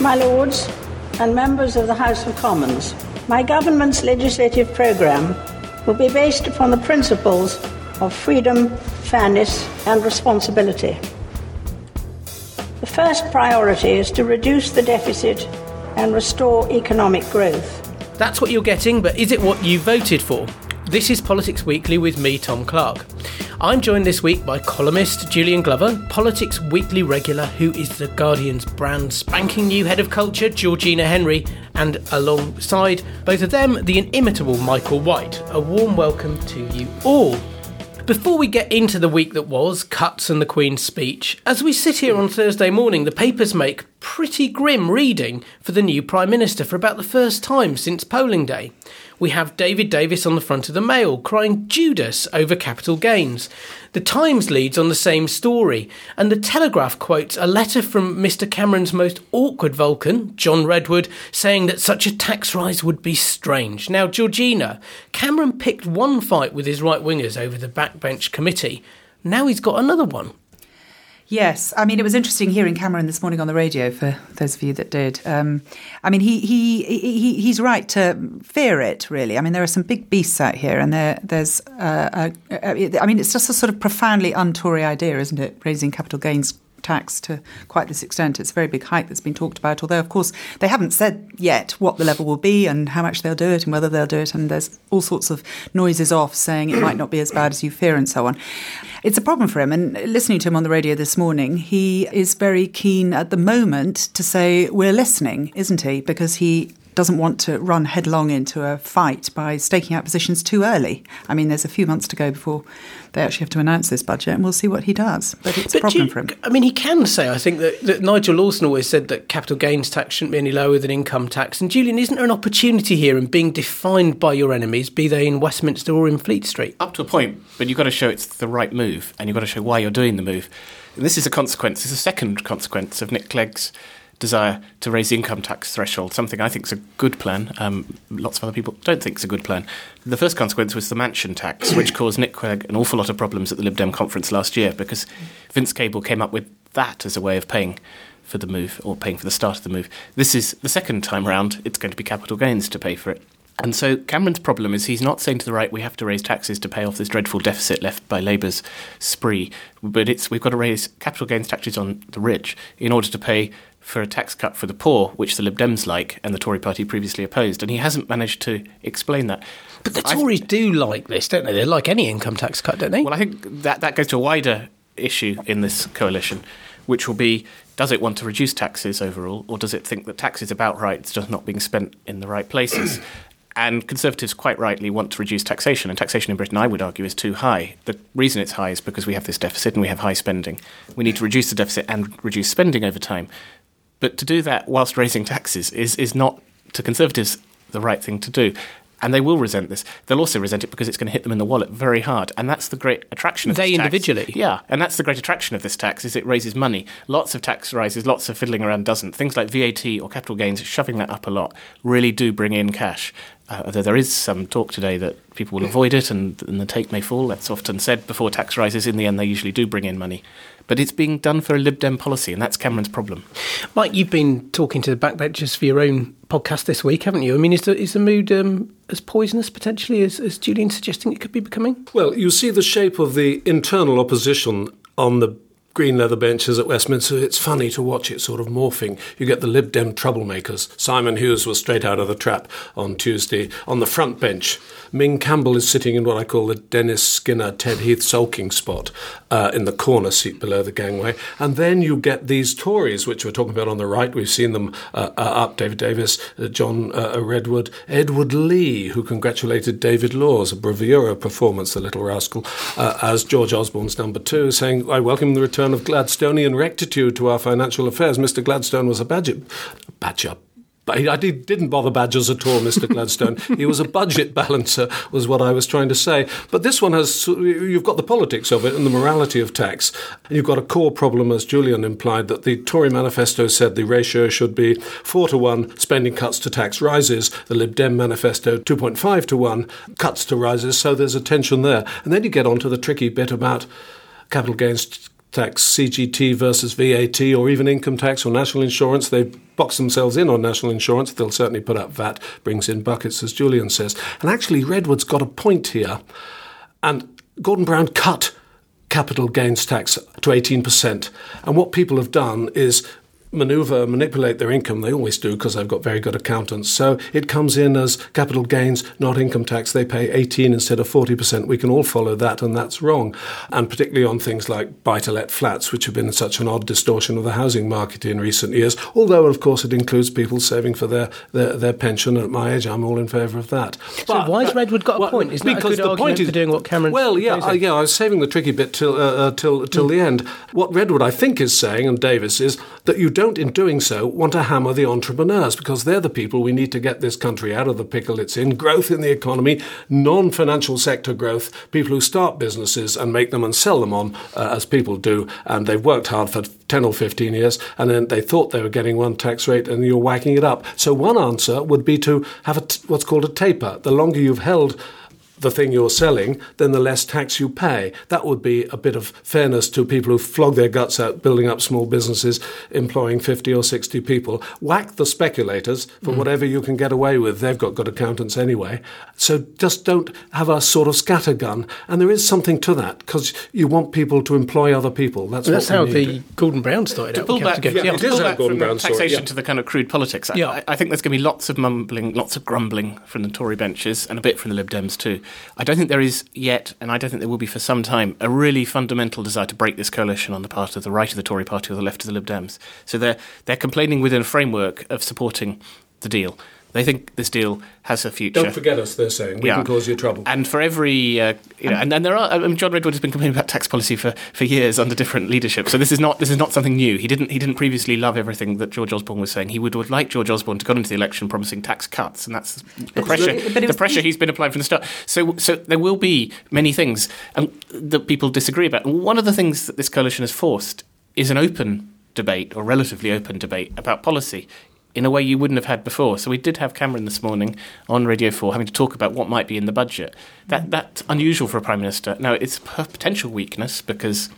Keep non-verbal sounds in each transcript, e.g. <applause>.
My Lords and members of the House of Commons, my government's legislative programme will be based upon the principles of freedom, fairness, and responsibility. The first priority is to reduce the deficit and restore economic growth. That's what you're getting, but is it what you voted for? This is Politics Weekly with me, Tom Clark. I'm joined this week by columnist Julian Glover, Politics Weekly regular, who is The Guardian's brand spanking new head of culture, Georgina Henry, and alongside both of them, the inimitable Michael White. A warm welcome to you all. Before we get into the week that was, cuts and the Queen's speech, as we sit here on Thursday morning, the papers make pretty grim reading for the new Prime Minister for about the first time since polling day we have David Davis on the front of the Mail crying Judas over capital gains. The Times leads on the same story, and the Telegraph quotes a letter from Mr. Cameron's most awkward Vulcan, John Redwood, saying that such a tax rise would be strange. Now, Georgina, Cameron picked one fight with his right wingers over the backbench committee. Now he's got another one. Yes, I mean it was interesting hearing Cameron this morning on the radio. For those of you that did, um, I mean he, he he he's right to fear it. Really, I mean there are some big beasts out here, and there there's uh, a, I mean it's just a sort of profoundly un-Tory idea, isn't it? Raising capital gains tax to quite this extent. It's a very big hike that's been talked about, although, of course, they haven't said yet what the level will be and how much they'll do it and whether they'll do it. And there's all sorts of noises off saying it might not be as bad as you fear and so on. It's a problem for him. And listening to him on the radio this morning, he is very keen at the moment to say, We're listening, isn't he? Because he doesn't want to run headlong into a fight by staking out positions too early. I mean, there's a few months to go before they actually have to announce this budget, and we'll see what he does. But it's but a problem you, for him. I mean, he can say, I think, that, that, Nigel Lawson always said that capital gains tax shouldn't be any lower than income tax. And Julian, isn't there an opportunity here in being defined by your enemies, be they in Westminster or in Fleet Street? Up to a point, but you've got to show it's the right move, and you've got to show why you're doing the move. And this is a consequence, it's a second consequence of Nick Clegg's desire to raise the income tax threshold, something I think is a good plan. Um, lots of other people don't think it's a good plan. The first consequence was the mansion tax, <clears throat> which caused Nick Clegg an awful lot of problems at the Lib Dem conference last year because Vince Cable came up with that as a way of paying for the move or paying for the start of the move. This is the second time round, it's going to be capital gains to pay for it. And so Cameron's problem is he's not saying to the right we have to raise taxes to pay off this dreadful deficit left by Labour's spree, but it's we've got to raise capital gains taxes on the rich in order to pay for a tax cut for the poor, which the Lib Dems like and the Tory party previously opposed. And he hasn't managed to explain that. But the Tories I've, do like this, don't they? They like any income tax cut, don't they? Well, I think that, that goes to a wider issue in this coalition, which will be does it want to reduce taxes overall, or does it think that tax is about right, it's just not being spent in the right places? And Conservatives quite rightly want to reduce taxation, and taxation in Britain, I would argue, is too high. The reason it's high is because we have this deficit and we have high spending. We need to reduce the deficit and reduce spending over time. But to do that whilst raising taxes is, is not, to Conservatives, the right thing to do. And they will resent this. They'll also resent it because it's going to hit them in the wallet very hard. And that's the great attraction of they individually. Yeah, and that's the great attraction of this tax is it raises money. Lots of tax rises, lots of fiddling around doesn't. Things like VAT or capital gains, shoving that up a lot, really do bring in cash. Uh, although there is some talk today that people will avoid it and, and the take may fall. That's often said before tax rises. In the end, they usually do bring in money but it's being done for a Lib Dem policy, and that's Cameron's problem. Mike, you've been talking to the backbenchers for your own podcast this week, haven't you? I mean, is the, is the mood um, as poisonous potentially as, as Julian's suggesting it could be becoming? Well, you see the shape of the internal opposition on the green leather benches at Westminster, it's funny to watch it sort of morphing. You get the Lib Dem troublemakers. Simon Hughes was straight out of the trap on Tuesday on the front bench. Ming Campbell is sitting in what I call the Dennis Skinner, Ted Heath sulking spot uh, in the corner seat below the gangway. And then you get these Tories, which we're talking about on the right. We've seen them uh, uh, up David Davis, uh, John uh, Redwood, Edward Leigh, who congratulated David Laws, a bravura performance, the little rascal, uh, as George Osborne's number two, saying, I welcome the return of Gladstonian rectitude to our financial affairs. Mr. Gladstone was a badger, badger but I didn't bother badgers at all, Mr. Gladstone. <laughs> he was a budget balancer, was what I was trying to say. But this one has, you've got the politics of it and the morality of tax. And you've got a core problem, as Julian implied, that the Tory manifesto said the ratio should be 4 to 1 spending cuts to tax rises. The Lib Dem manifesto 2.5 to 1 cuts to rises. So there's a tension there. And then you get on to the tricky bit about capital gains tax, CGT versus VAT, or even income tax or national insurance. They box themselves in on national insurance. They'll certainly put up VAT, brings in buckets, as Julian says. And actually, Redwood's got a point here. And Gordon Brown cut capital gains tax to 18%. And what people have done is maneuver, manipulate their income. They always do because they've got very good accountants. So it comes in as capital gains, not income tax. They pay 18 instead of 40%. We can all follow that, and that's wrong. And particularly on things like buy to let flats, which have been such an odd distortion of the housing market in recent years. Although, of course, it includes people saving for their, their, their pension. At my age, I'm all in favour of that. So but, why has Redwood got well, a point? Isn't that a good the point is, for doing what Cameron? Well, yeah, uh, yeah. I was saving the tricky bit till uh, uh, till till mm. the end. What Redwood, I think, is saying, and Davis is that you don't, in doing so, want to hammer the entrepreneurs because they're the people we need to get this country out of the pickle it's in. Growth in the economy, non financial sector growth, people who start businesses and make them and sell them on, uh, as people do, and they've worked hard for 10 or 15 years, and then they thought they were getting one tax rate and you're whacking it up. So, one answer would be to have what's called a taper. The longer you've held the thing you're selling, then the less tax you pay. That would be a bit of fairness to people who flog their guts out building up small businesses, employing 50 or 60 people. Whack the speculators for mm. whatever you can get away with. They've got good accountants anyway. So just don't have a sort of scattergun. And there is something to that because you want people to employ other people. That's, well, that's how the Gordon Brown started to out. Pull back, yeah, yeah, it is how Gordon Brown taxation yeah. to the kind of crude politics. Yeah. I, I think there's going to be lots of mumbling, lots of grumbling from the Tory benches and a bit from the Lib Dems too. I don't think there is yet, and I don't think there will be for some time, a really fundamental desire to break this coalition on the part of the right of the Tory party or the left of the Lib Dems. So they're they're complaining within a framework of supporting the deal. They think this deal has a future. Don't forget us, they're saying. We yeah. can cause you trouble. And for every, uh, you know, and, and there are. I mean, John Redwood has been complaining about tax policy for, for years under different leadership. So this is not this is not something new. He didn't he didn't previously love everything that George Osborne was saying. He would have liked George Osborne to go into the election promising tax cuts, and that's the pressure. the pressure he's been applying from the start. So so there will be many things um, that people disagree about. And one of the things that this coalition has forced is an open debate or relatively open debate about policy in a way you wouldn't have had before. So we did have Cameron this morning on Radio 4 having to talk about what might be in the budget. That mm. That's unusual for a Prime Minister. Now, it's a potential weakness because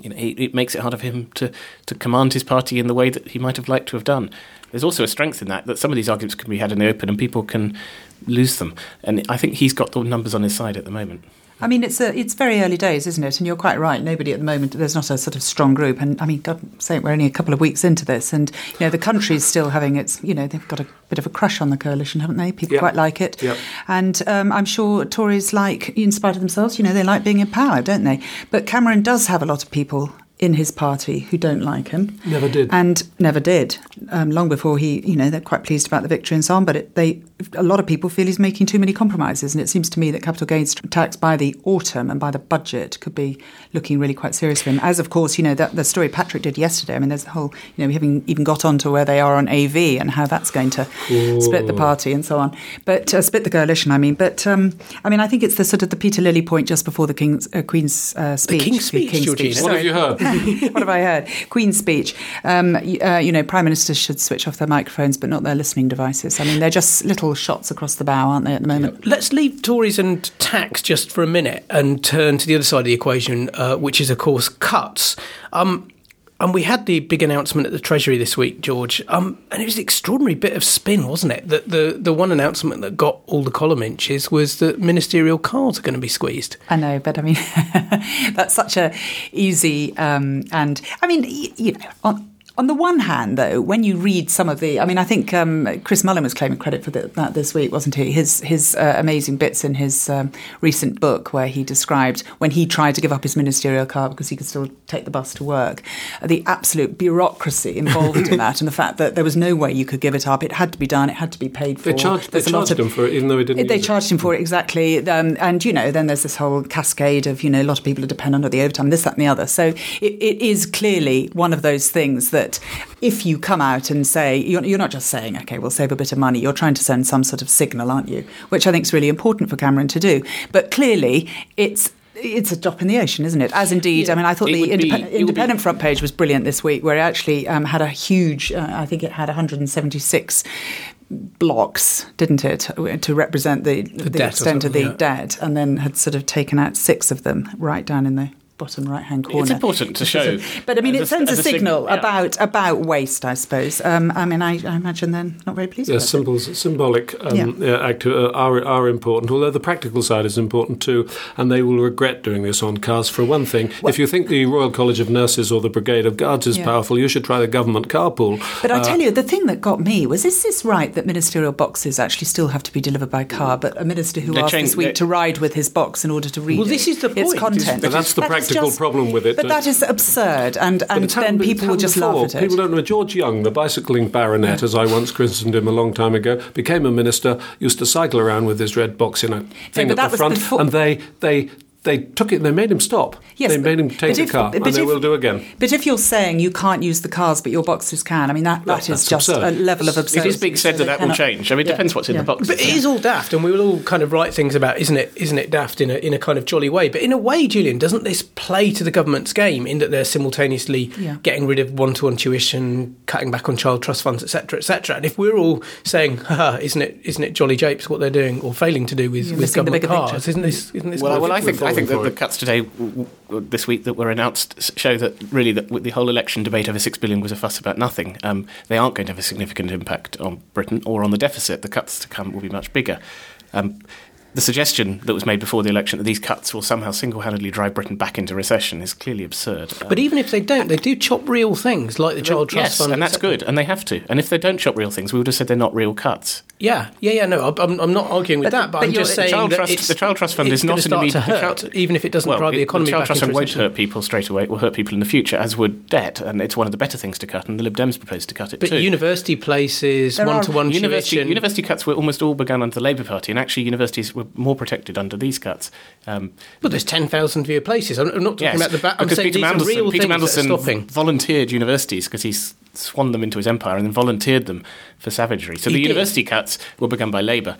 you know, it, it, makes it harder for him to, to command his party in the way that he might have liked to have done. There's also a strength in that, that some of these arguments can be had in the open and people can lose them. And I think he's got the numbers on his side at the moment. I mean, it's a, it's very early days, isn't it? And you're quite right. Nobody at the moment. There's not a sort of strong group. And I mean, God sake, we're only a couple of weeks into this, and you know, the country's still having its. You know, they've got a bit of a crush on the coalition, haven't they? People yep. quite like it. Yep. And um, I'm sure Tories like, in spite of themselves, you know, they like being in power, don't they? But Cameron does have a lot of people in his party who don't like him. Never did. And never did. Um, long before he, you know, they're quite pleased about the victory and so on. But it, they, a lot of people feel he's making too many compromises. And it seems to me that capital gains tax by the autumn and by the budget could be looking really quite serious for him. As, of course, you know, that, the story Patrick did yesterday. I mean, there's the whole, you know, we haven't even got on to where they are on AV and how that's going to Ooh. split the party and so on. But uh, split the coalition, I mean. But, um, I mean, I think it's the sort of the Peter Lilley point just before the King's, uh, Queen's uh, speech. The King's speech, King's speech. What have you heard? <laughs> what have I heard? Queen's speech. Um, uh, you know, prime ministers should switch off their microphones, but not their listening devices. I mean, they're just little shots across the bow, aren't they, at the moment? Let's leave Tories and tax just for a minute and turn to the other side of the equation, uh, which is, of course, cuts. Um, and we had the big announcement at the Treasury this week, George, um, and it was an extraordinary bit of spin, wasn't it? That the, the one announcement that got all the column inches was that ministerial cards are going to be squeezed. I know, but I mean, <laughs> that's such a easy um, and I mean, you know, on, on the one hand, though, when you read some of the, I mean, I think um, Chris Mullin was claiming credit for the, that this week, wasn't he? His his uh, amazing bits in his um, recent book, where he described when he tried to give up his ministerial car because he could still take the bus to work, the absolute bureaucracy involved in <coughs> that, and the fact that there was no way you could give it up. It had to be done. It had to be paid for. They charged, they charged of, him for it, even though he didn't. They charged it. him for it exactly, um, and you know, then there's this whole cascade of you know, a lot of people are dependent on the overtime, this, that, and the other. So it, it is clearly one of those things that if you come out and say, you're, you're, not just saying, okay, we'll save a bit of money, you're trying to send some sort of signal, aren't you? Which I think is really important for Cameron to do. But clearly, it's it's a drop in the ocean, isn't it? As indeed, yeah, I mean, I thought the indep- be, independent front page was brilliant this week, where it actually um, had a huge, uh, I think it had 176 blocks, didn't it, to represent the, the, the extent of the yeah. debt, and then had sort of taken out six of them right down in the bottom right hand corner. It's important to show but I mean, it a- sends a, a signal signal, yeah. about about waste, I suppose. Um, I mean, I, I imagine they're not very pleased. Yes, with it. symbols, symbolic um, Yeah. yeah. acti- uh, are are important. Although the practical side is important too, and they will regret doing this on cars. For one thing, if you think the Royal College of Nurses or the Brigade of Guards is Yeah. powerful, you should try the government carpool. But I Uh, tell you, the thing that got me was: is this right that ministerial boxes actually still have to be delivered by car? But a minister who asked changed- this week they- to ride with his box in order to read Well, it, this is the its point. content. But that's the That is practical just- problem with it, But that- is absurd, and and then people will just before. laugh at it. People don't know. George Young, the bicycling baronet, as I once christened him a long time ago, became a minister. Used to cycle around with his red box in a thing at the front, before- and they they. They took it. They made him stop. Yes, they but- made him take the if- car, but and they will do again. But if you're saying you can't use the cars, but your boxes can, I mean that, Well, that is that's just absurd. a level of It absurdity. is being said so that they that will change. I mean, it Yeah. depends what's in Yeah. the box. But it is all daft, and we will all kind of write things about, isn't it? Isn't it daft in a in a kind of jolly way? But in a way, Julian, doesn't this play to the government's game in that they're simultaneously Yeah. getting rid of one-to-one tuition, cutting back on child trust funds, etc., etc. And if we're all saying, "Haha, isn't it? Isn't it jolly japes what they're doing or failing to do with, You're with government cars? picture. Isn't this? Isn't this? Well, well, I think I think that the cuts today, this week, that were announced show that really that the whole election debate over six billion was a fuss about nothing. Um, they aren't going to have a significant impact on Britain or on the deficit. The cuts to come will be much bigger. Um, the suggestion that was made before the election that these cuts will somehow single-handedly drive Britain back into recession is clearly absurd. Um, But even if they don't, they do chop real things like the child trust yes, fund, and that's good, and they have to. And if they don't chop real things, we would have said they're not real cuts. Yeah, yeah, yeah. No, I'm, I'm not arguing with But- that, but, but I'm just saying child that trust- it's, the child trust fund it's is not gonna an start to immediate- hurt, child- even if it doesn't well, drive the it- economy child back trust into fund won't hurt people straight away. It will hurt people in the future, as would debt, and it's one of the better things to cut. And the Lib Dems proposed to cut it But too. university places, There one-to-one University, tuition. university cuts were almost all begun under the Labour Party, and actually universities were more protected under these cuts. Um, Well, there's 10,000 fewer places. I'm I'm not talking yes, about the back. I'm because saying Peter these are Mandelson, real Peter things that are stopping. volunteered universities because he s- swanned them into his empire and then volunteered them for savagery. So He the did. university cuts were begun by Labour.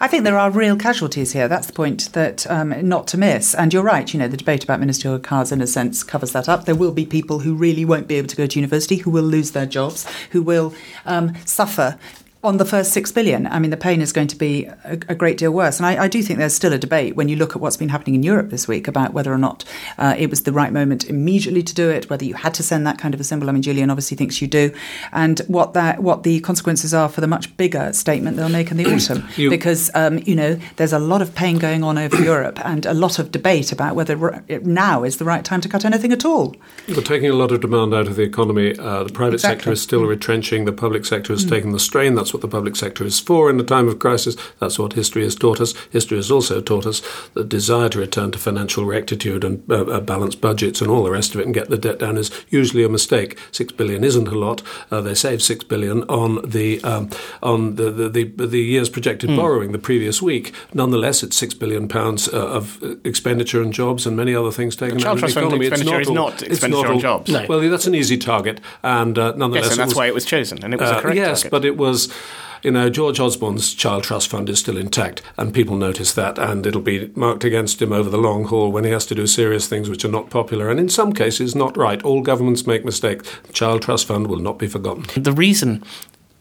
I think there are real casualties here. That's the point that um, not to miss. And you're right. You know, the debate about ministerial cars, in a sense, covers that up. There will be people who really won't be able to go to university, who will lose their jobs, who will um, suffer. On the first six billion, I mean, the pain is going to be a, a great deal worse. And I, I do think there's still a debate when you look at what's been happening in Europe this week about whether or not uh, it was the right moment immediately to do it, whether you had to send that kind of a symbol. I mean, Julian obviously thinks you do, and what that what the consequences are for the much bigger statement they'll make in the <coughs> autumn You- because um, you know there's a lot of pain going on over <coughs> Europe and a lot of debate about whether now is the right time to cut anything at all. We're taking a lot of demand out of the economy. Uh, the private sector is still retrenching. The public sector is taking the strain. That's what the public sector is for in a time of crisis. That's what history has taught us. History has also taught us the desire to return to financial rectitude and uh, uh, balanced budgets and all the rest of it and get the debt down is usually a mistake. Six billion isn't a lot. Uh, they saved six billion on the um, on the the, the, the year's projected borrowing the previous week. Nonetheless, it's six billion pounds uh, of expenditure and jobs and many other things taken child out of the economy. It's expenditure is not expenditure on all- jobs. No. Well, that's an easy target, and uh, nonetheless, Yes, and that's was- why it was chosen, and it was a uh, correct yes, target. but it was. You know, George Osborne's child trust fund is still intact, and people notice that, and it'll be marked against him over the long haul when he has to do serious things which are not popular, and in some cases not right. All governments make mistakes. The child trust fund will not be forgotten. The reason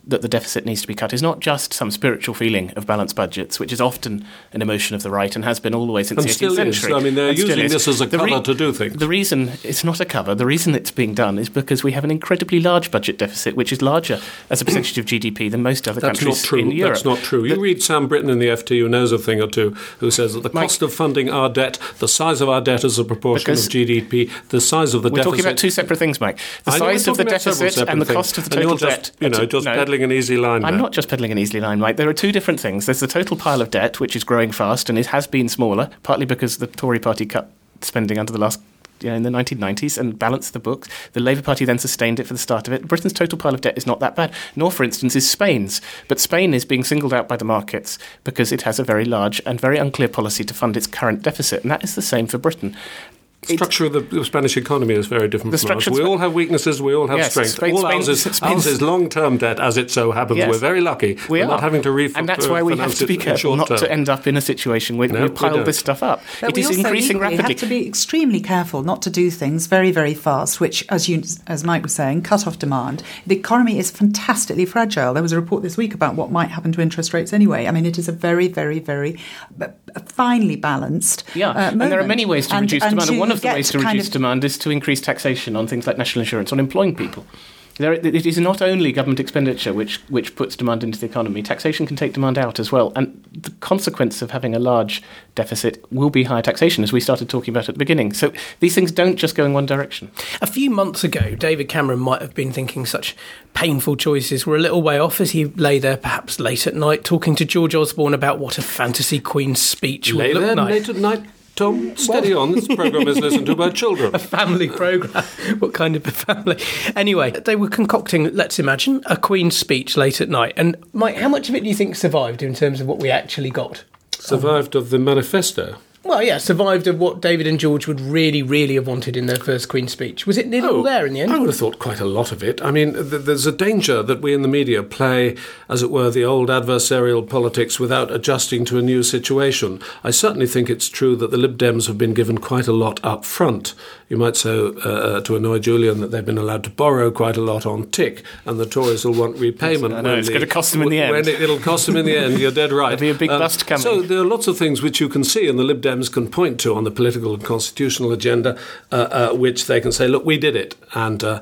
that the deficit needs to be cut is not just some spiritual feeling of balanced budgets, which is often an emotion of the right and has been all the way since And the 18th still is. century. I mean, they're And using this as a The cover to do things. The reason it's not a cover, the reason it's being done is because we have an incredibly large budget deficit, which is larger as a percentage of GDP than most other That's not countries true. in Europe. That's not true. You The- read Sam Brittan in the FT, who knows a thing or two, who says that the Mike- cost of funding our debt, the size of our debt as a proportion of GDP, the size of the deficit. We're talking about two separate things, Mike. The I know size of the talking about several deficit and the separate cost of the total and you're debt. You know, just No. peddling an easy line. I'm there. not just peddling an easy line, right? There are two different things. There's the total pile of debt, which is growing fast and it has been smaller, partly because the Tory party cut spending under the last. You know, in the 1990s and balanced the books. The Labour Party then sustained it for the start of it. Britain's total pile of debt is not that bad, nor, for instance, is Spain's. But Spain is being singled out by the markets because it has a very large and very unclear policy to fund its current deficit. And that is the same for Britain. The structure of the, the Spanish economy is very different The from ours. structure of We all have weaknesses, we all have Yes, strengths. Spain- all Spain- ours is, ours is long-term debt, as it so happens. Yes. We're very lucky. We We're are not having to ref- and that's uh, why we have to be careful not term. to end up in a situation where No, we we pile don't. this stuff up. But it we is also increasing rapidly. rapidly. have to be extremely careful not to do things very, very fast, which, as you, as Mike was saying, cut off demand. The economy is fantastically fragile. There was a report this week about what might happen to interest rates anyway. I mean, it is a very, very, very finely balanced. Yeah, uh, and there are many ways to And- reduce and demand, and to- one of of the ways to reduce of... demand is to increase taxation on things like national insurance, on employing people. There, it is not only government expenditure which, which puts demand into the economy, taxation can take demand out as well. And the consequence of having a large deficit will be higher taxation, as we started talking about at the beginning. So these things don't just go in one direction. A few months ago, David Cameron might have been thinking such painful choices were a little way off as he lay there, perhaps late at night, talking to George Osborne about what a fantasy queen's speech lay would look there, like. Late at night Tom, steady well, on. This program is listened to by <laughs> children. A family program. <laughs> what kind of a family? Anyway, they were concocting, let's imagine, a Queen's speech late at night. And Mike, how much of it do you think survived in terms of what we actually got? Survived of the manifesto. Well, yeah, survived of what David and George would really, really have wanted in their first Queen's speech. Was it nearly oh, all there in the end? I would have thought quite a lot of it. I mean, th- there's a danger that we in the media play, as it were, the old adversarial politics without adjusting to a new situation. I certainly think it's true that the Lib Dems have been given quite a lot up front. You might say, uh, uh, to annoy Julian, that they've been allowed to borrow quite a lot on tick, and the Tories will want repayment. I know, it's the, going to cost them in the end. When it, will cost them in the end, you're dead right. <laughs> There'll be a big um, bust coming. So there are lots of things which you can see, in the Lib Dems can point to on the political and constitutional agenda, uh, uh, which they can say, look, we did it. And uh,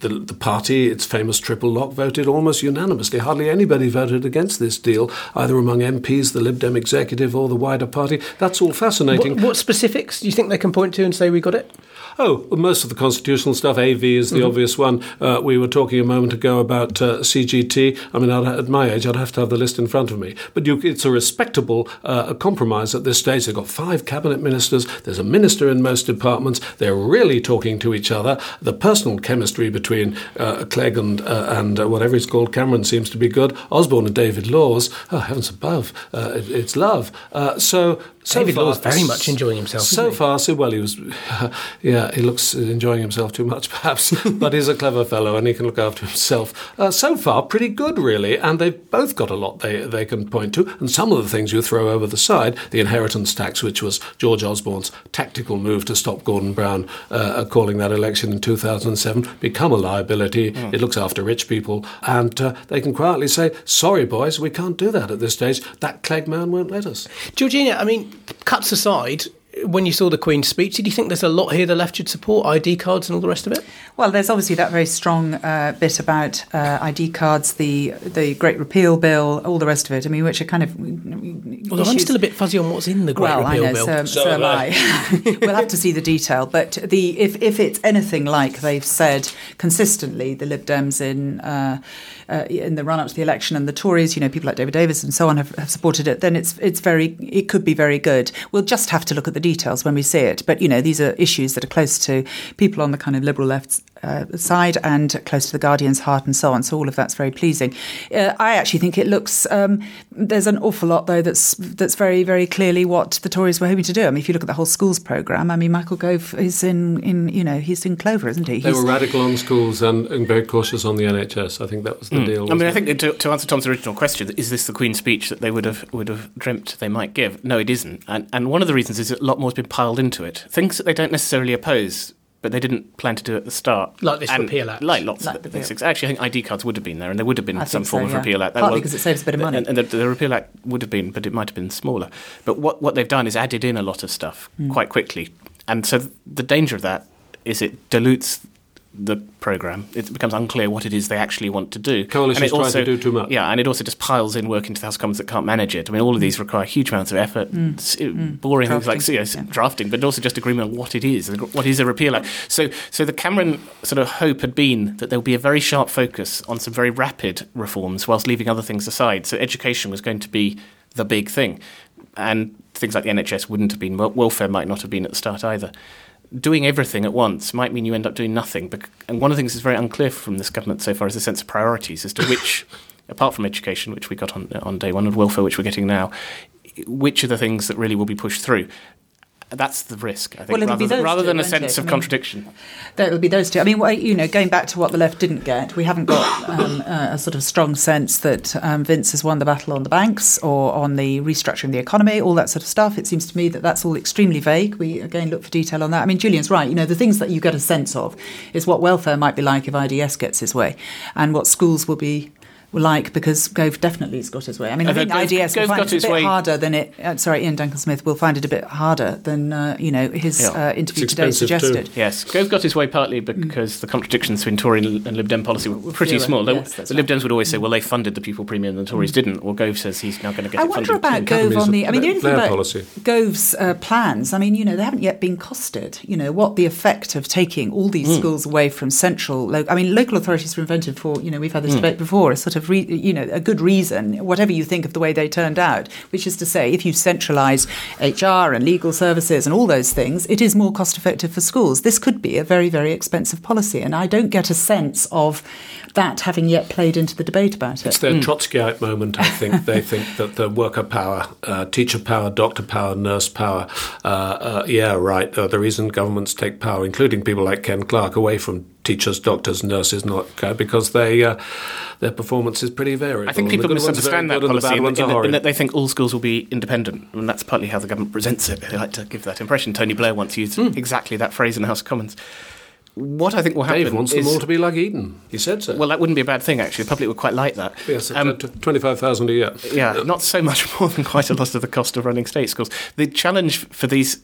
the, the, party, its famous triple lock, voted almost unanimously. Hardly anybody voted against this deal, either among MPs, the Lib Dem executive, or the wider party. That's all fascinating. What, what specifics do you think they can point to and say we got it? Oh, most of the constitutional stuff. AV is the mm-hmm. obvious one. Uh, we were talking a moment ago about uh, CGT. I mean, I'd, at my age, I'd have to have the list in front of me. But you, it's a respectable uh, compromise at this stage. They've got five cabinet ministers. There's a minister in most departments. They're really talking to each other. The personal chemistry between uh, Clegg and uh, and uh, whatever he's called, Cameron, seems to be good. Osborne and David Laws, oh heavens above, it, it's love. so so David Law's very much enjoying himself. So far, so well. He was, <laughs> yeah, he looks enjoying himself too much, <laughs> perhaps. but he's a clever fellow and he can look after himself. Uh, so far, pretty good, really. And they've both got a lot they they can point to. And some of the things you throw over the side, the inheritance tax, which was George Osborne's tactical move to stop Gordon Brown uh, calling that election in 2007, become a liability. Mm. It looks after rich people, and uh, they can quietly say, "Sorry, boys, we can't do that at this stage. That Clegg man won't let us." Georgina, I mean cuts aside, when you saw the Queen's speech, did you think there's a lot here the left should support, ID cards and all the rest of it? Well, there's obviously that very strong uh, bit about uh, ID cards, the the Great Repeal Bill, all the rest of it. I mean, which are kind of. Well, I'm still a bit fuzzy on what's in the Great well, Repeal I know, Bill. So, so, so am I. <laughs> we'll have to see the detail, but the if if it's anything like they've said consistently, the Lib Dems in. Uh, uh, in the run up to the election, and the Tories, you know, people like David Davis and so on have, have supported it, then it's it's very it could be very good. We'll just have to look at the details when we see it. But you know, these are issues that are close to people on the kind of liberal left uh, side and close to the Guardian's heart and so on. So all of that's very pleasing. Uh, I actually think it looks um, there's an awful lot though that's that's very very clearly what the Tories were hoping to do. I mean, if you look at the whole schools program, I mean, Michael Gove is in in you know he's in Clover, isn't he? They were radical on schools and, and, very cautious on the NHS. I think that was the mm. deal. I mean, I think to, to, answer Tom's original question, is this the Queen's speech that they would have would have dreamt they might give? No, it isn't. And and one of the reasons is that a lot more has been piled into it. Things that they don't necessarily oppose but they didn't plan to do it at the start. Like this and repeal act. Like lots like of things. Actually, I think ID cards would have been there, and there would have been I some form so, of yeah. repeal act. Partly because it saves a bit of money. And, and the, the, repeal act would have been, but it might have been smaller. But what, what they've done is added in a lot of stuff mm. quite quickly. And so the danger of that is it dilutes the program, it becomes unclear what it is they actually want to do. Coalitions try to do too much. Yeah, and it also just piles in work into the House of Commons that can't manage it. I mean, all of these require huge amounts of effort, mm. mm. boring drafting. things like you know, yeah. drafting, but also just agreement on what it is, what is a repeal act. So, so the Cameron sort of hope had been that there would be a very sharp focus on some very rapid reforms, whilst leaving other things aside. So, education was going to be the big thing, and things like the NHS wouldn't have been. Welfare might not have been at the start either doing everything at once might mean you end up doing nothing. And one of the things that's very unclear from this government so far is the sense of priorities as to which, <laughs> apart from education, which we got on on day one, and welfare, which we're getting now, which are the things that really will be pushed through. That's the risk, I think, well, rather, than, rather two, than a sense it? of I mean, contradiction. It'll be those two. I mean, you know, going back to what the left didn't get, we haven't got um, a sort of strong sense that um, Vince has won the battle on the banks or on the restructuring the economy, all that sort of stuff. It seems to me that that's all extremely vague. We again look for detail on that. I mean, Julian's right. You know, the things that you get a sense of is what welfare might be like if IDS gets his way, and what schools will be like because Gove definitely has got his way. I mean, I Although think Gove- IDS will find got it a bit way- harder than it. Uh, sorry, Iain Duncan Smith will find it a bit harder than uh, you know his Yeah. uh, interview today expensive too. suggested. Yes, Gove got his way partly because the contradictions between Tory and and Lib Dem policy were pretty Fewer, small. Yes, that's the Lib Dems would always say, well, they funded the pupil premium and the Tories didn't. Well, Gove says he's now going to get I it wonder about too. Gove on the. I mean, the are only thing about policy. Gove's uh, plans, I mean, you know, they haven't yet been costed. You know, what the effect of taking all these Hmm. schools away from central. Lo- I mean, local authorities were invented for. You know, we've had this debate before. A sort of, re, you know, a good reason, whatever you think of the way they turned out, which is to say, if you centralise HR and legal services and all those things, it is more cost effective for schools. This could be a very, very expensive policy, and I don't get a sense of that having yet played into the debate about it. It's their Trotskyite moment, I think. <laughs> they think that the worker power, uh, teacher power, doctor power, nurse power, uh, uh, yeah, right. Uh, the reason governments take power, including people like Ken Clarke, away from teachers, doctors, nurses, not because they uh, their performance is pretty variable. I think people good ones are misunderstand that good and the policy in, in that- in that they think all schools will be independent, and that's partly how the government presents it. They like to give that impression. Tony Blair once used Hmm. exactly that phrase in the House of Commons. What I think will happen Dave wants is them all to be like Eton. He said so. well, that wouldn't be a bad thing actually. The public would quite like that. yes, Um, twenty-five thousand a year. yeah, not so much <laughs> more than quite a lot of the cost of running state schools. The challenge for these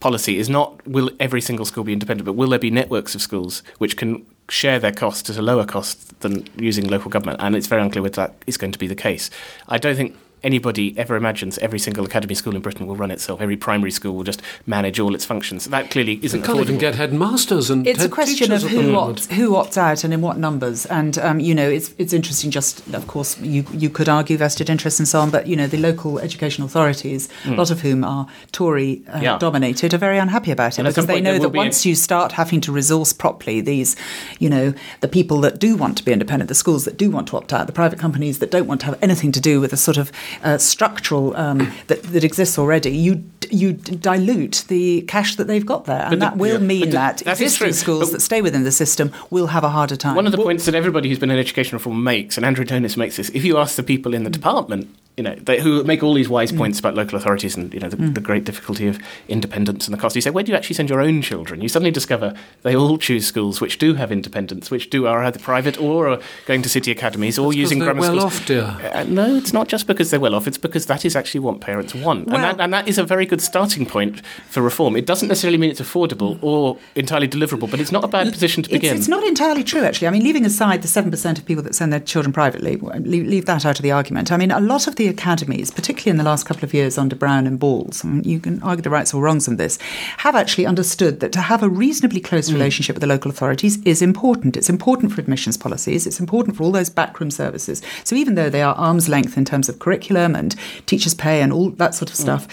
policy is not will every single school be independent, but will there be networks of schools which can share their costs at a lower cost than using local government? And it's very unclear whether that is going to be the case. I don't think anybody ever imagines every single academy school in Britain will run itself. Every primary school will just manage all its functions. That clearly isn't They can't even get headmasters and It's a question of teachers at the who opts, who opts out and in what numbers. And um, you know, it's it's interesting. Just of course, you you could argue vested interests and so on, but you know, the local education authorities, a lot of whom are Tory uh. Yeah. dominated, are very unhappy about it And because they know that be a- once you start having to resource properly these, you know, the people that do want to be independent, the schools that do want to opt out, the private companies that don't want to have anything to do with the sort of uh, structural um, that that exists already, you you dilute the cash that they've got there, and the- that will yeah. mean the- that that is existing schools but- that stay within the system will have a harder time. One of the points that everybody who's been in education reform makes, and Andrew Adonis makes this, if you ask the people in the department, you know, they, who make all these wise points about local authorities and you know the, the great difficulty of independence and the cost, you say, where do you actually send your own children? You suddenly discover they all choose schools which do have independence, which do are either private or are going to city academies or That's 'cause using grammar well schools. off, dear. Uh, no, it's not just because they're well off. It's because that is actually what parents want, Well- and, that, and that is a very good starting point for reform. It doesn't necessarily mean it's affordable or entirely deliverable, but it's not a bad position to It's, begin. it's not entirely true, actually. I mean, leaving aside the 7% of people that send their children privately, leave, leave that out of the argument. I mean, a lot of the academies, particularly in the last couple of years under Brown and Balls, and you can argue the rights or wrongs on this, have actually understood that to have a reasonably close relationship with the local authorities is important. It's important for admissions policies, it's important for all those backroom services. So even though they are arm's length in terms of curriculum and teachers' pay and all that sort of stuff,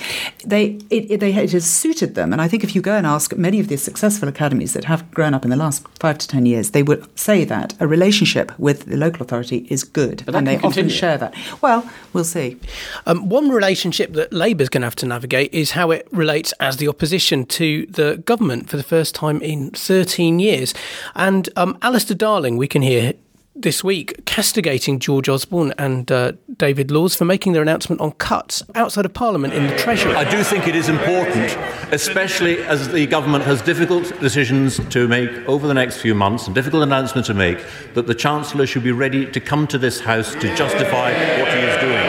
they it, it, they, it has suited them. And I think if you go and ask many of the successful academies that have grown up in the last five to ten years, they would say that a relationship with the local authority is good, But and they can often share that. Well, we'll see. Um, one relationship that Labour's going to have to navigate is how it relates as the opposition to the government for the first time in 13 years. And um, Alistair Darling, we can hear this week, castigating George Osborne and uh, David Laws for making their announcement on cuts outside of Parliament in the Treasury. I do think it is important, especially as the government has difficult decisions to make over the next few months and difficult announcements to make, that the Chancellor should be ready to come to this House to justify what he is doing.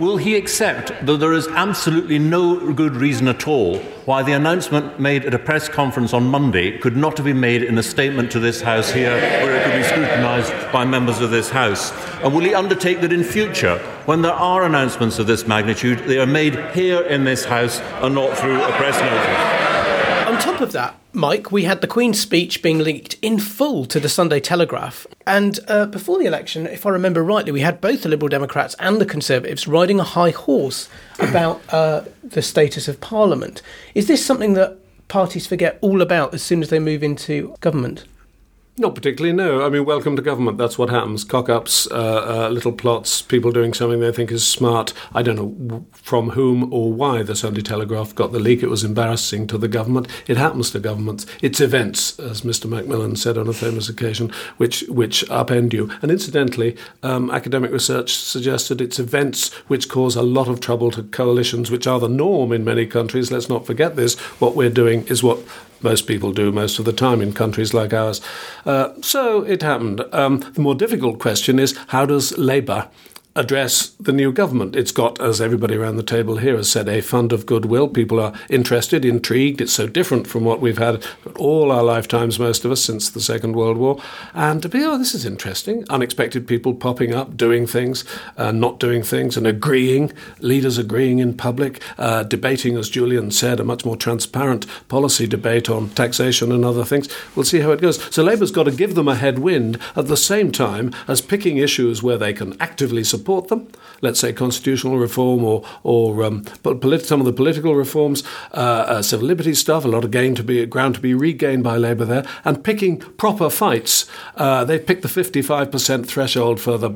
Will he accept that there is absolutely no good reason at all why the announcement made at a press conference on Monday could not have been made in a statement to this House here, where it could be scrutinised by members of this House? And will he undertake that in future, when there are announcements of this magnitude, they are made here in this House and not through a press notice? On top of that, Mike, we had the Queen's speech being leaked in full to the Sunday Telegraph. And uh, before the election, if I remember rightly, we had both the Liberal Democrats and the Conservatives riding a high horse about uh, the status of Parliament. Is this something that parties forget all about as soon as they move into government? Not particularly, no. I mean, welcome to government. That's what happens. Cock ups, uh, uh, little plots, people doing something they think is smart. I don't know from whom or why the Sunday Telegraph got the leak. It was embarrassing to the government. It happens to governments. It's events, as Mr. Macmillan said on a famous occasion, which, which upend you. And incidentally, um, academic research suggested it's events which cause a lot of trouble to coalitions, which are the norm in many countries. Let's not forget this. What we're doing is what most people do most of the time in countries like ours. Uh, so it happened. Um, the more difficult question is how does Labour address the new government. It's got, as everybody around the table here has said, a fund of goodwill. People are interested, intrigued. It's so different from what we've had all our lifetimes, most of us, since the Second World War. And to be, oh, this is interesting. Unexpected people popping up, doing things, uh, not doing things, and agreeing, leaders agreeing in public, uh, debating, as Julian said, a much more transparent policy debate on taxation and other things. We'll see how it goes. So Labour's got to give them a headwind at the same time as picking issues where they can actively support support them. Let's say constitutional reform or or um, some of the political reforms, uh, uh, civil liberties stuff. A lot of gain to be ground to be regained by Labour there, and picking proper fights. Uh, they picked the fifty-five percent threshold for the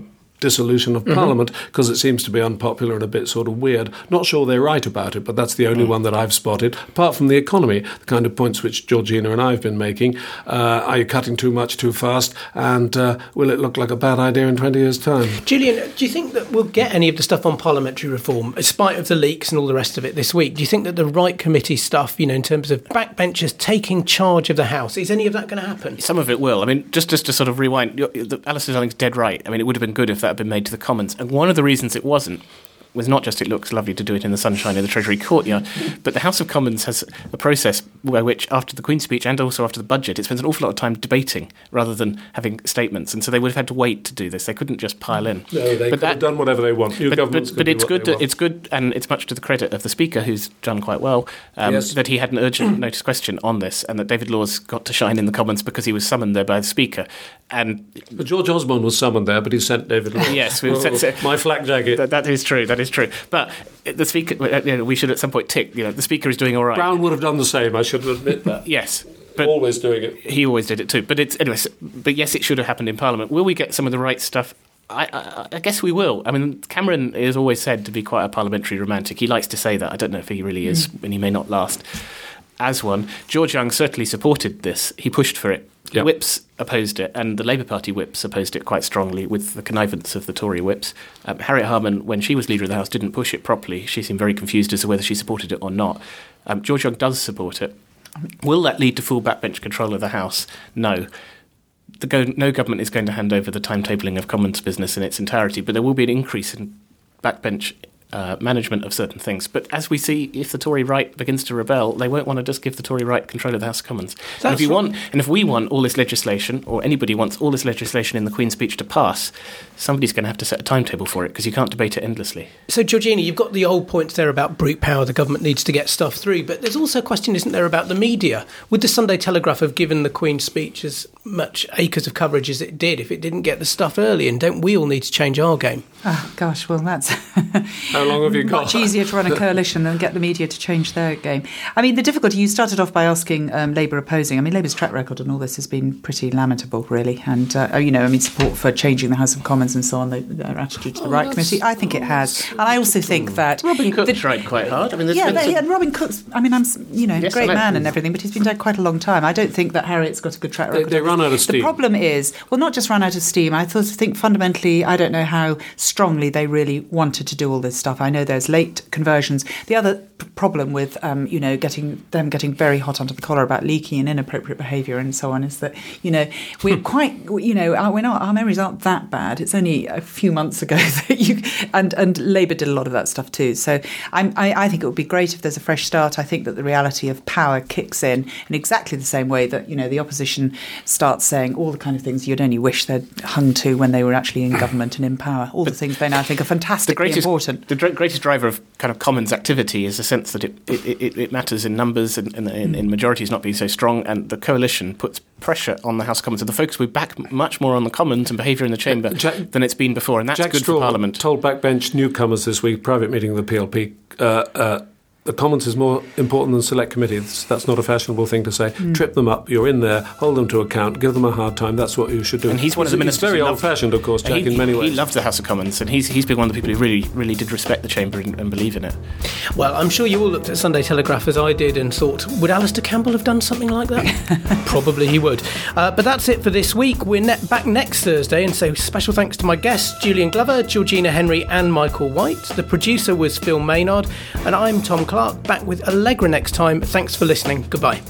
dissolution of mm-hmm. Parliament because it seems to be unpopular and a bit sort of weird. Not sure they're right about it, but that's the only mm. one that I've spotted. Apart from the economy, the kind of points which Georgina and I have been making. Uh, are you cutting too much too fast? And uh, will it look like a bad idea in 20 years' time? Julian, do you think that we'll get any of the stuff on parliamentary reform, in spite of the leaks and all the rest of it this week? Do you think that the right committee stuff, you know, in terms of backbenchers taking charge of the House, is any of that going to happen? Some of it will. I mean, just, just to sort of rewind, Alistair Darling's dead right. I mean, it would have been good if that had been made to the Commons. And one of the reasons it wasn't was not just it looks lovely to do it in the sunshine of the Treasury courtyard, but the House of Commons has a process which, after the Queen's speech and also after the budget, it spends an awful lot of time debating rather than having statements. And so they would have had to wait to do this. They couldn't just pile in. No, they but could that, have done whatever they want. New but, but, but it's good. It's good, and it's much to the credit of the Speaker, who's done quite well, um, yes. that he had an urgent <clears throat> notice question on this, and that David Laws got to shine in the Commons because he was summoned there by the Speaker. And but George Osborne was summoned there, but he sent David Laws. <laughs> yes, we sent, my flak jacket. That, that is true. That is true. But the speaker, uh, you know, we should at some point tick. You know, the speaker is doing all right. Brown would have done the same. I should admit that. <laughs> yes, but always doing it. He always did it too. But it's anyway. But yes, it should have happened in Parliament. Will we get some of the right stuff? I, I, I, guess we will. I mean, Cameron is always said to be quite a parliamentary romantic. He likes to say that. I don't know if he really is, mm. and he may not last as one. George Young certainly supported this. He pushed for it Yep. Whips opposed it, and the Labour Party whips opposed it quite strongly with the connivance of the Tory whips. Um, Harriet Harman, when she was Leader of the House, didn't push it properly. She seemed very confused as to whether she supported it or not. Um, George Young does support it. Will that lead to full backbench control of the House? No. Go- no government is going to hand over the timetabling of Commons business in its entirety, but there will be an increase in backbench uh, management of certain things. But as we see, if the Tory right begins to rebel, they won't want to just give the Tory right control of the House of Commons. and if you want, and if we want all this legislation, or anybody wants all this legislation in the Queen's speech to pass, somebody's going to have to set a timetable for it because you can't debate it endlessly. So, Georgina, you've got the old points there about brute power. The government needs to get stuff through, but there's also a question, isn't there, about the media? Would the Sunday Telegraph have given the Queen's speech as much acres of coverage as it did if it didn't get the stuff early? And don't we all need to change our game? Oh gosh, well that's <laughs> how long have you got? <laughs> Much easier to run a <laughs> coalition than get the media to change their game. I mean, the difficulty you started off by asking um, Labour opposing. I mean, Labour's track record on all this has been pretty lamentable, really. And uh, you know, I mean, support for changing the House of Commons and so on, their attitude to the oh, right committee. I think it has, and I also think that Robin Cook tried quite hard. I mean, yeah, but, some... and Robin Cook's. I mean, I'm you know, yes, great man and everything, but he's been dead quite a long time. I don't think that Harriet's got a good track record. They, they run out of steam. The problem is, well, not just run out of steam. I think fundamentally, I don't know how strongly they really wanted to do all this stuff. I know there's late conversions. The other p- problem with um, you know getting them getting very hot under the collar about leaking and inappropriate behaviour and so on is that you know we're quite you know our, we're not, our memories aren't that bad. It's only a few months ago <laughs> that you and and Labour did a lot of that stuff too. So I, I think it would be great if there's a fresh start. I think that the reality of power kicks in in exactly the same way that you know the opposition starts saying all the kind of things you'd only wish they'd hung to when they were actually in <coughs> government and in power. All the things they now think are fantastic fantastically the greatest, important. The greatest driver of kind of commons activity is the sense that it, it, it, it matters in numbers and, and in, in majorities not being so strong, and the coalition puts pressure on the House of Commons. And the focus will be back much more on the Commons and behaviour in the chamber Jack, than it's been before, and that's Jack good Straw for Parliament. told backbench newcomers this week, private meeting of the PLP, uh, uh, the Commons is more important than select committees. That's not a fashionable thing to say. Mm. Trip them up. You're in there. Hold them to account. Give them a hard time. That's what you should do. And he's one of the ministers. He's very old-fashioned, of course, Jack, he, in many ways. He loved the House of Commons, and he's he's been one of the people who really really did respect the chamber and, and believe in it. Well, I'm sure you all looked at Sunday Telegraph as I did and thought, would Alastair Campbell have done something like that? <laughs> Probably he would. Uh, but that's it for this week. We're ne- back next Thursday, and so special thanks to my guests, Julian Glover, Georgina Henry, and Michael White. The producer was Phil Maynard, and I'm Tom Clark, back with Allegra next time. Thanks for listening. Goodbye.